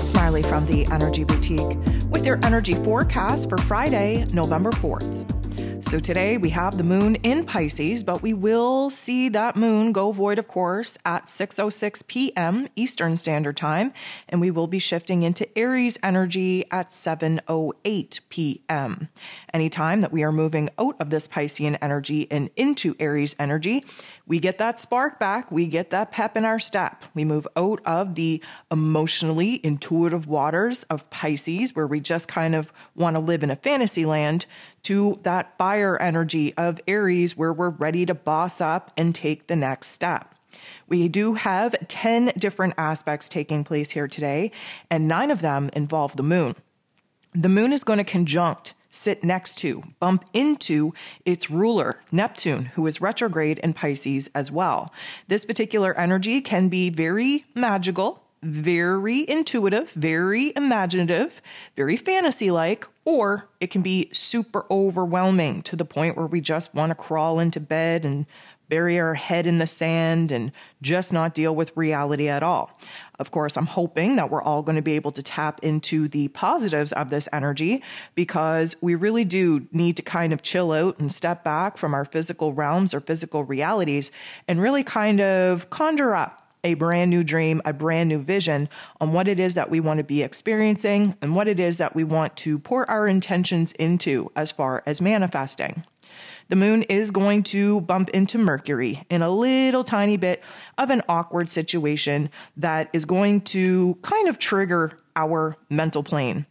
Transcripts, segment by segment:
it's Marley from the Energy Boutique with your energy forecast for Friday, November 4th. So today we have the moon in Pisces, but we will see that moon go void, of course, at 6:06 p.m. Eastern Standard Time, and we will be shifting into Aries energy at 7:08 p.m. Anytime that we are moving out of this Piscean energy and into Aries energy, we get that spark back, we get that pep in our step. We move out of the emotionally intuitive waters of Pisces, where we just kind of want to live in a fantasy land, to that fire energy of Aries, where we're ready to boss up and take the next step. We do have 10 different aspects taking place here today, and nine of them involve the moon. The moon is going to conjunct sit next to, bump into its ruler, Neptune, who is retrograde in Pisces as well. This particular energy can be very magical, very intuitive, very imaginative, very fantasy like, or it can be super overwhelming to the point where we just want to crawl into bed and bury our head in the sand and just not deal with reality at all. Of course, I'm hoping that we're all going to be able to tap into the positives of this energy because we really do need to kind of chill out and step back from our physical realms or physical realities and really kind of conjure up a brand new dream, a brand new vision on what it is that we want to be experiencing and what it is that we want to pour our intentions into as far as manifesting. The moon is going to bump into Mercury in a little tiny bit of an awkward situation that is going to kind of trigger our mental plane.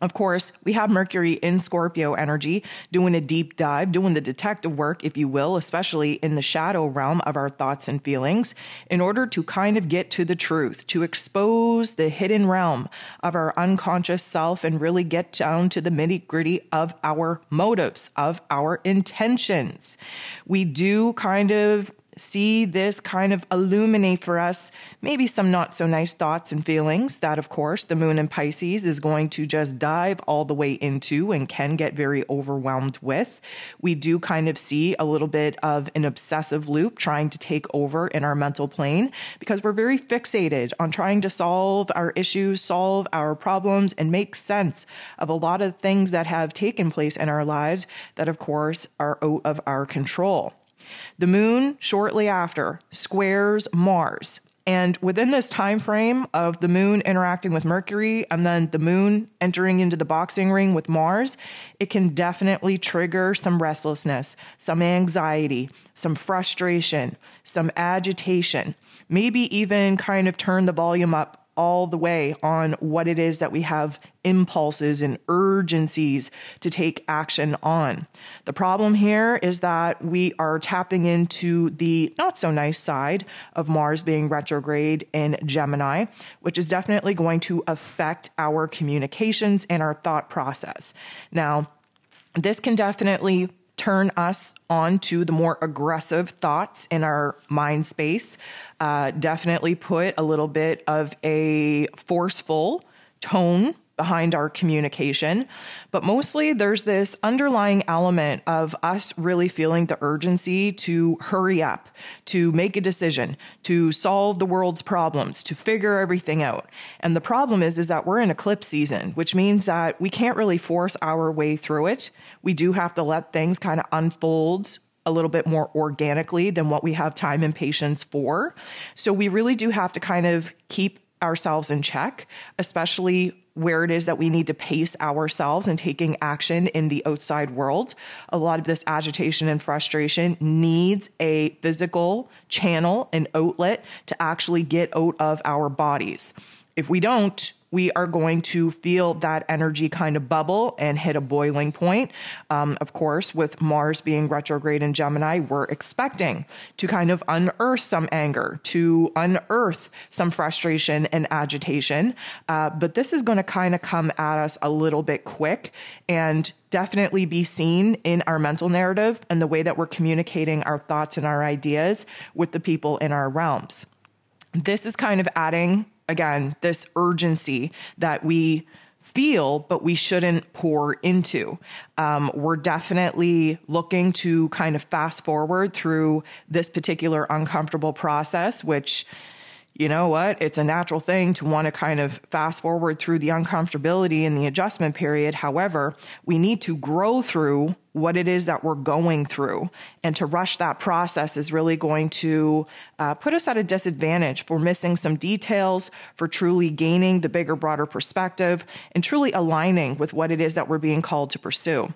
Of course, we have Mercury in Scorpio energy doing a deep dive, doing the detective work, if you will, especially in the shadow realm of our thoughts and feelings, in order to kind of get to the truth, to expose the hidden realm of our unconscious self and really get down to the nitty gritty of our motives, of our intentions. We do kind of see this kind of illuminate for us maybe some not so nice thoughts and feelings that, of course, the moon in Pisces is going to just dive all the way into and can get very overwhelmed with. We do kind of see a little bit of an obsessive loop trying to take over in our mental plane because we're very fixated on trying to solve our issues, solve our problems, and make sense of a lot of things that have taken place in our lives that, of course, are out of our control. The moon, shortly after, squares Mars. And within this time frame of the moon interacting with Mercury and then the moon entering into the boxing ring with Mars, it can definitely trigger some restlessness, some anxiety, some frustration, some agitation, maybe even kind of turn the volume up all the way on what it is that we have impulses and urgencies to take action on. The problem here is that we are tapping into the not so nice side of Mars being retrograde in Gemini, which is definitely going to affect our communications and our thought process. Now, this can definitely turn us on to the more aggressive thoughts in our mind space. Uh, definitely put a little bit of a forceful tone behind our communication. But mostly there's this underlying element of us really feeling the urgency to hurry up, to make a decision, to solve the world's problems, to figure everything out. And the problem is is that we're in eclipse season, which means that we can't really force our way through it. We do have to let things kind of unfold a little bit more organically than what we have time and patience for. So we really do have to kind of keep ourselves in check, especially where it is that we need to pace ourselves and taking action in the outside world. A lot of this agitation and frustration needs a physical channel, an outlet to actually get out of our bodies. If we don't, we are going to feel that energy kind of bubble and hit a boiling point. Um, of course, with Mars being retrograde in Gemini, we're expecting to kind of unearth some anger, to unearth some frustration and agitation. Uh, but this is going to kind of come at us a little bit quick and definitely be seen in our mental narrative and the way that we're communicating our thoughts and our ideas with the people in our realms. This is kind of adding again, this urgency that we feel, but we shouldn't pour into. Um, we're definitely looking to kind of fast forward through this particular uncomfortable process, which you know what? It's a natural thing to want to kind of fast forward through the uncomfortability and the adjustment period. However, we need to grow through what it is that we're going through. And to rush that process is really going to uh, put us at a disadvantage for missing some details, for truly gaining the bigger, broader perspective, and truly aligning with what it is that we're being called to pursue.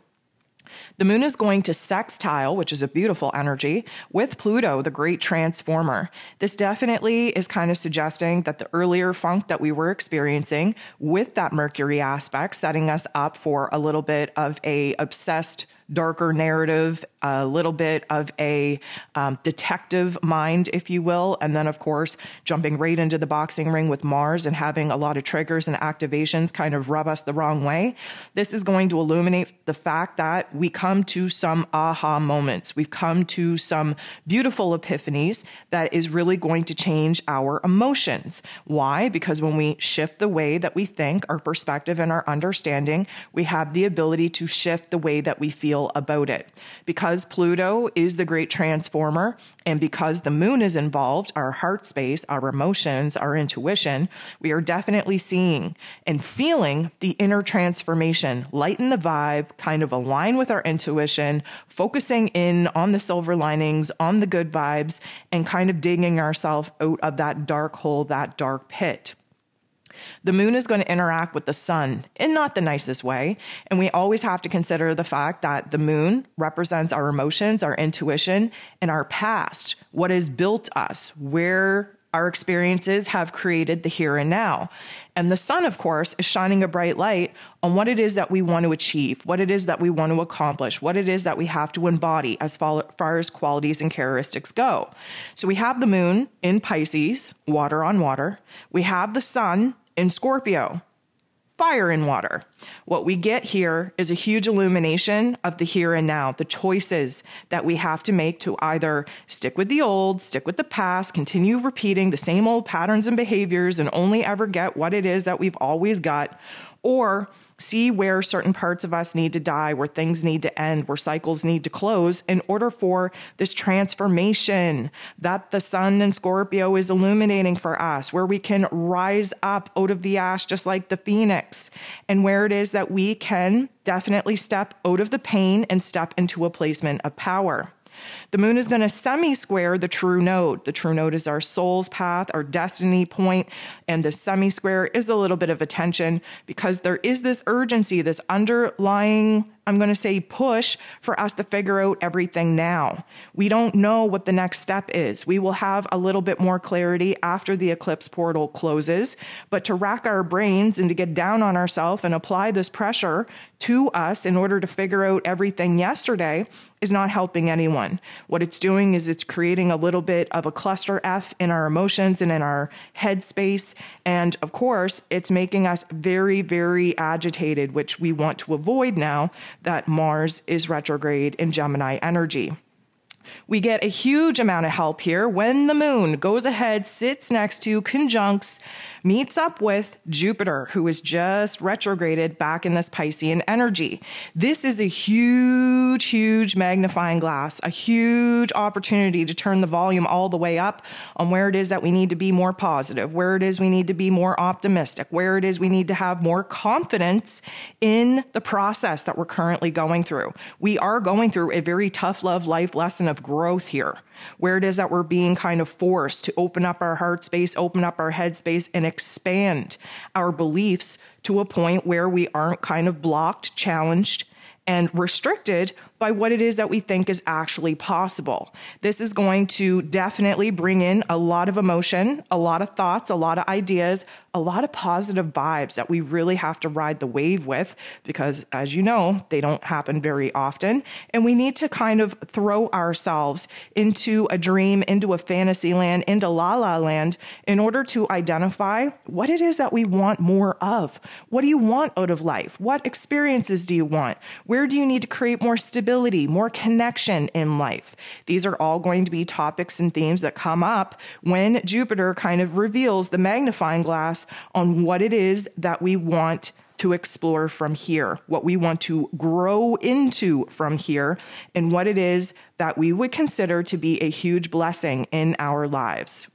The moon is going to sextile, which is a beautiful energy, with Pluto, the great transformer. This definitely is kind of suggesting that the earlier funk that we were experiencing with that Mercury aspect, setting us up for a little bit of a obsessed darker narrative, a little bit of a um, detective mind, if you will. And then, of course, jumping right into the boxing ring with Mars and having a lot of triggers and activations kind of rub us the wrong way. This is going to illuminate the fact that we come to some aha moments. We've come to some beautiful epiphanies that is really going to change our emotions. Why? Because when we shift the way that we think, our perspective and our understanding, we have the ability to shift the way that we feel feel about it. Because Pluto is the great transformer, and because the moon is involved, our heart space, our emotions, our intuition, we are definitely seeing and feeling the inner transformation, lighten the vibe, kind of align with our intuition, focusing in on the silver linings, on the good vibes, and kind of digging ourselves out of that dark hole, that dark pit. The moon is going to interact with the sun in not the nicest way. And we always have to consider the fact that the moon represents our emotions, our intuition, and our past, what has built us, where our experiences have created the here and now. And the sun, of course, is shining a bright light on what it is that we want to achieve, what it is that we want to accomplish, what it is that we have to embody as far as qualities and characteristics go. So we have the moon in Pisces, water on water. We have the sun in Scorpio, fire and water. What we get here is a huge illumination of the here and now, the choices that we have to make to either stick with the old, stick with the past, continue repeating the same old patterns and behaviors and only ever get what it is that we've always got, or see where certain parts of us need to die, where things need to end, where cycles need to close in order for this transformation that the sun and Scorpio is illuminating for us, where we can rise up out of the ash just like the phoenix, and where it is that we can definitely step out of the pain and step into a placement of power. The moon is going to semi square the true node. The true node is our soul's path, our destiny point, and the semi square is a little bit of a tension because there is this urgency, this underlying I'm going to say push for us to figure out everything now. We don't know what the next step is. We will have a little bit more clarity after the eclipse portal closes, but to rack our brains and to get down on ourselves and apply this pressure to us in order to figure out everything yesterday is not helping anyone. What it's doing is it's creating a little bit of a cluster F in our emotions and in our headspace. And of course, it's making us very, very agitated, which we want to avoid now that Mars is retrograde in Gemini energy. We get a huge amount of help here when the moon goes ahead, sits next to, conjuncts meets up with Jupiter, who is just retrograded back in this Piscean energy. This is a huge, huge magnifying glass, a huge opportunity to turn the volume all the way up on where it is that we need to be more positive, where it is we need to be more optimistic, where it is we need to have more confidence in the process that we're currently going through. We are going through a very tough love life lesson of growth here, where it is that we're being kind of forced to open up our heart space, open up our head space, and expand our beliefs to a point where we aren't kind of blocked, challenged, and restricted by what it is that we think is actually possible. This is going to definitely bring in a lot of emotion, a lot of thoughts, a lot of ideas, a lot of positive vibes that we really have to ride the wave with because, as you know, they don't happen very often. And we need to kind of throw ourselves into a dream, into a fantasy land, into la la land in order to identify what it is that we want more of. What do you want out of life? What experiences do you want? Where do you need to create more stability? More connection in life. These are all going to be topics and themes that come up when Jupiter kind of reveals the magnifying glass on what it is that we want to explore from here, what we want to grow into from here, and what it is that we would consider to be a huge blessing in our lives.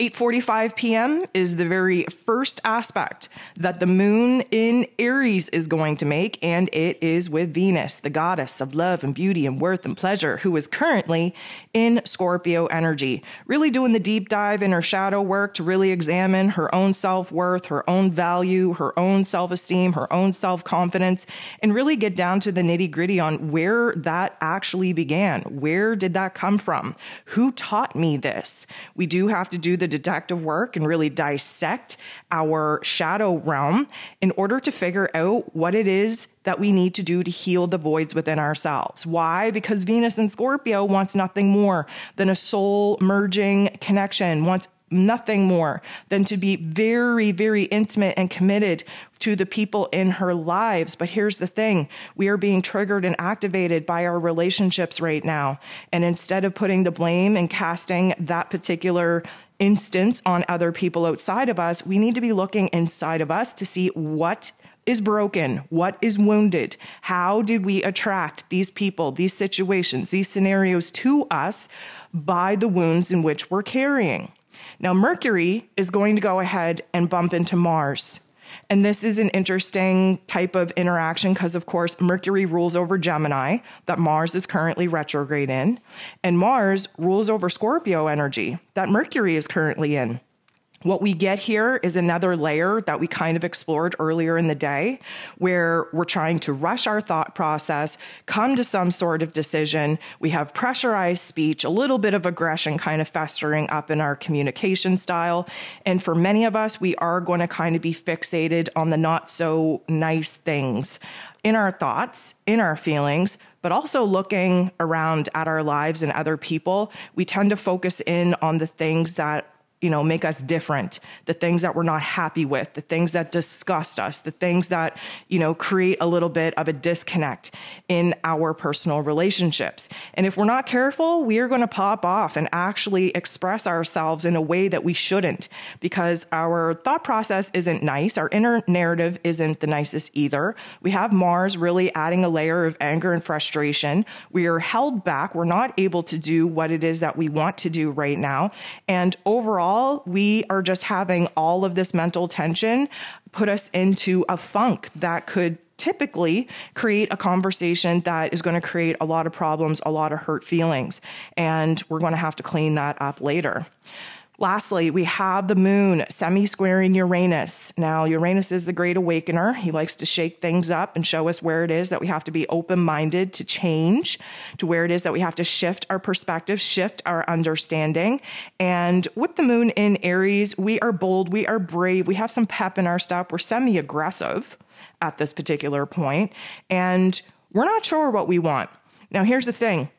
8:45 p.m. is the very first aspect that the moon in Aries is going to make and it is with Venus, the goddess of love and beauty and worth and pleasure who is currently in Scorpio energy, really doing the deep dive in her shadow work to really examine her own self-worth, her own value, her own self-esteem, her own self-confidence and really get down to the nitty-gritty on where that actually began. Where did that come from? Who taught me this? We do have to do the detective work and really dissect our shadow realm in order to figure out what it is that we need to do to heal the voids within ourselves. Why? Because Venus and Scorpio wants nothing more than a soul merging connection, wants nothing more than to be very, very intimate and committed to the people in her lives. But here's the thing we are being triggered and activated by our relationships right now. And instead of putting the blame and casting that particular instance on other people outside of us, we need to be looking inside of us to see what is broken, what is wounded, how did we attract these people, these situations, these scenarios to us by the wounds in which we're carrying. Now, Mercury is going to go ahead and bump into Mars. And this is an interesting type of interaction because, of course, Mercury rules over Gemini, that Mars is currently retrograde in, and Mars rules over Scorpio energy, that Mercury is currently in. What we get here is another layer that we kind of explored earlier in the day, where we're trying to rush our thought process, come to some sort of decision. We have pressurized speech, a little bit of aggression kind of festering up in our communication style. And for many of us, we are going to kind of be fixated on the not so nice things in our thoughts, in our feelings, but also looking around at our lives and other people. We tend to focus in on the things that you know, make us different, the things that we're not happy with, the things that disgust us, the things that, you know, create a little bit of a disconnect in our personal relationships. And if we're not careful, we are going to pop off and actually express ourselves in a way that we shouldn't because our thought process isn't nice. Our inner narrative isn't the nicest either. We have Mars really adding a layer of anger and frustration. We are held back. We're not able to do what it is that we want to do right now. And overall, overall, we are just having all of this mental tension put us into a funk that could typically create a conversation that is going to create a lot of problems, a lot of hurt feelings. And we're going to have to clean that up later. Lastly, we have the moon semi squaring Uranus. Now, Uranus is the great awakener. He likes to shake things up and show us where it is that we have to be open minded to change, to where it is that we have to shift our perspective, shift our understanding. And with the moon in Aries, we are bold, we are brave, we have some pep in our step, we're semi aggressive at this particular point, and we're not sure what we want. Now, here's the thing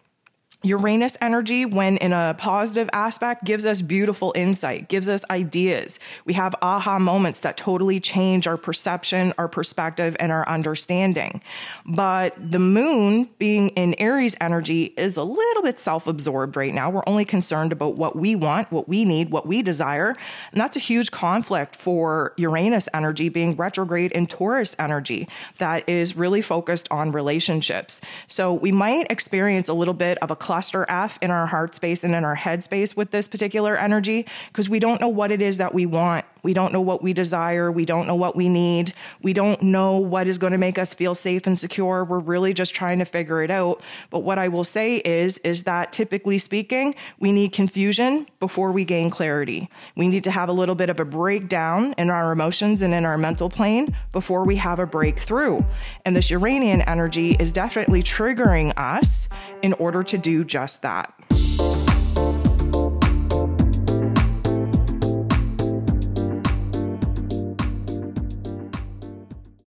Uranus energy, when in a positive aspect, gives us beautiful insight, gives us ideas. We have aha moments that totally change our perception, our perspective, and our understanding. But the moon, being in Aries energy, is a little bit self absorbed right now. We're only concerned about what we want, what we need, what we desire. And that's a huge conflict for Uranus energy being retrograde in Taurus energy that is really focused on relationships. So we might experience a little bit of a cluster F in our heart space and in our head space with this particular energy because we don't know what it is that we want. We don't know what we desire. We don't know what we need. We don't know what is going to make us feel safe and secure. We're really just trying to figure it out. But what I will say is, is that typically speaking, we need confusion before we gain clarity. We need to have a little bit of a breakdown in our emotions and in our mental plane before we have a breakthrough. And this Uranian energy is definitely triggering us in order to do just that.